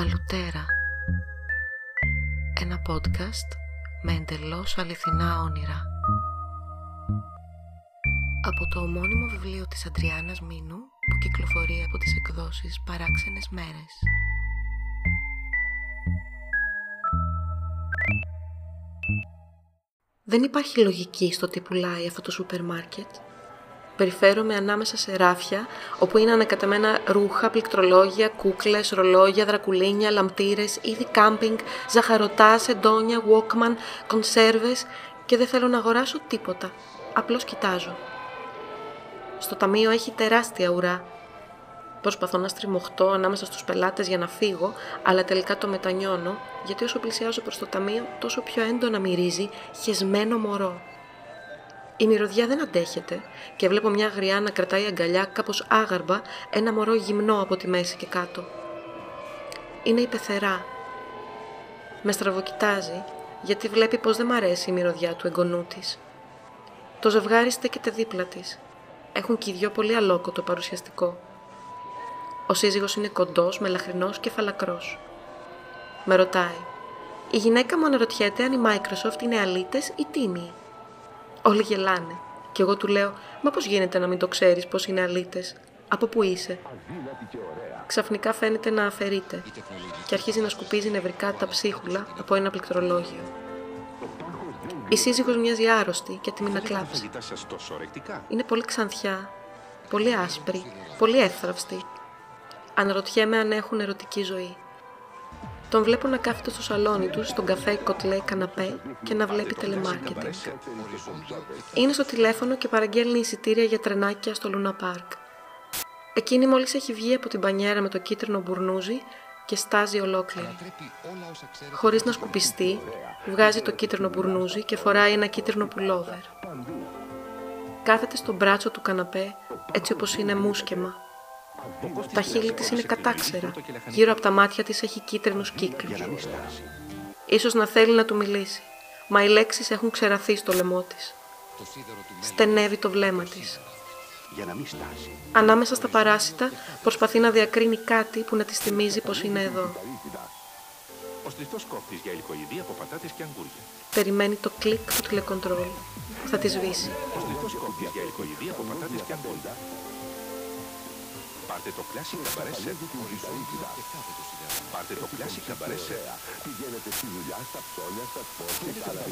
Αλουτέρα. Ένα podcast με εντελώς αληθινά όνειρα. Από το ομώνυμο βιβλίο της Αντριάννας Μίνου που κυκλοφορεί από τις εκδόσεις Παράξενες Μέρες Δεν υπάρχει λογική στο τι πουλάει αυτό το σούπερ μάρκετ περιφέρομαι ανάμεσα σε ράφια, όπου είναι ανακατεμένα ρούχα, πληκτρολόγια, κούκλες, ρολόγια, δρακουλίνια, λαμπτήρες, είδη κάμπινγκ, ζαχαρωτάς, σεντόνια, walkman, κονσέρβες και δεν θέλω να αγοράσω τίποτα. Απλώς κοιτάζω. Στο ταμείο έχει τεράστια ουρά. Προσπαθώ να στριμωχτώ ανάμεσα στους πελάτες για να φύγω, αλλά τελικά το μετανιώνω, γιατί όσο πλησιάζω προς το ταμείο, τόσο πιο έντονα μυρίζει χεσμένο μωρό. Η μυρωδιά δεν αντέχεται και βλέπω μια γριά να κρατάει αγκαλιά κάπως άγαρμπα ένα μωρό γυμνό από τη μέση και κάτω. Είναι η πεθερά. Με στραβοκοιτάζει γιατί βλέπει πως δεν μ' αρέσει η μυρωδιά του εγγονού της. Το ζευγάρι στέκεται δίπλα της. Έχουν και οι δυο πολύ αλόκοτο παρουσιαστικό. Ο σύζυγος είναι κοντός, μελαχρινός και φαλακρός. Με ρωτάει. Η γυναίκα μου αναρωτιέται αν η Microsoft είναι αλήτες ή τίμιοι; Όλοι γελάνε. Και εγώ του λέω, μα πώς γίνεται να μην το ξέρεις πώς είναι αλήτες; Από πού είσαι; Ξαφνικά φαίνεται να αφαιρείται και αρχίζει να σκουπίζει νευρικά τα ψίχουλα από ένα πληκτρολόγιο. Η σύζυγος μοιάζει άρρωστη και έτοιμη να κλάψει. Είναι πολύ ξανθιά, πολύ άσπρη, πολύ εύθραυστη. Αναρωτιέμαι αν έχουν ερωτική ζωή. Τον βλέπω να κάθεται στο σαλόνι του, στον καφέ κοτλέ καναπέ και να βλέπει τηλεμάρκετινγκ. Είναι στο τηλέφωνο και παραγγέλνει εισιτήρια για τρενάκια στο Λούνα Πάρκ. Εκείνη μόλις έχει βγει από την πανιέρα με το κίτρινο μπουρνούζι και στάζει ολόκληρη. Χωρίς να σκουπιστεί, βγάζει το κίτρινο μπουρνούζι και φοράει ένα κίτρινο πουλόβερ. Κάθεται στο μπράτσο του καναπέ έτσι όπως είναι μουσκεμα τα χείλη της είναι κατάξερα. Γύρω από τα μάτια της έχει κίτρινους κύκλους. Ίσως να θέλει να του μιλήσει, μα οι λέξεις έχουν ξεραθεί στο λαιμό της. Στενεύει το βλέμμα της. Ανάμεσα στα παράσιτα προσπαθεί να διακρίνει κάτι που να της θυμίζει πως είναι εδώ. Περιμένει το κλικ του τηλεκοντρόλ. Θα τη σβήσει. Πάρτε το Classic Cabaret Set. Πάρτε το Classic Cabaret Set. Πηγαίνετε στη δουλειά, στα ψώνια, στα σπορ και άλλα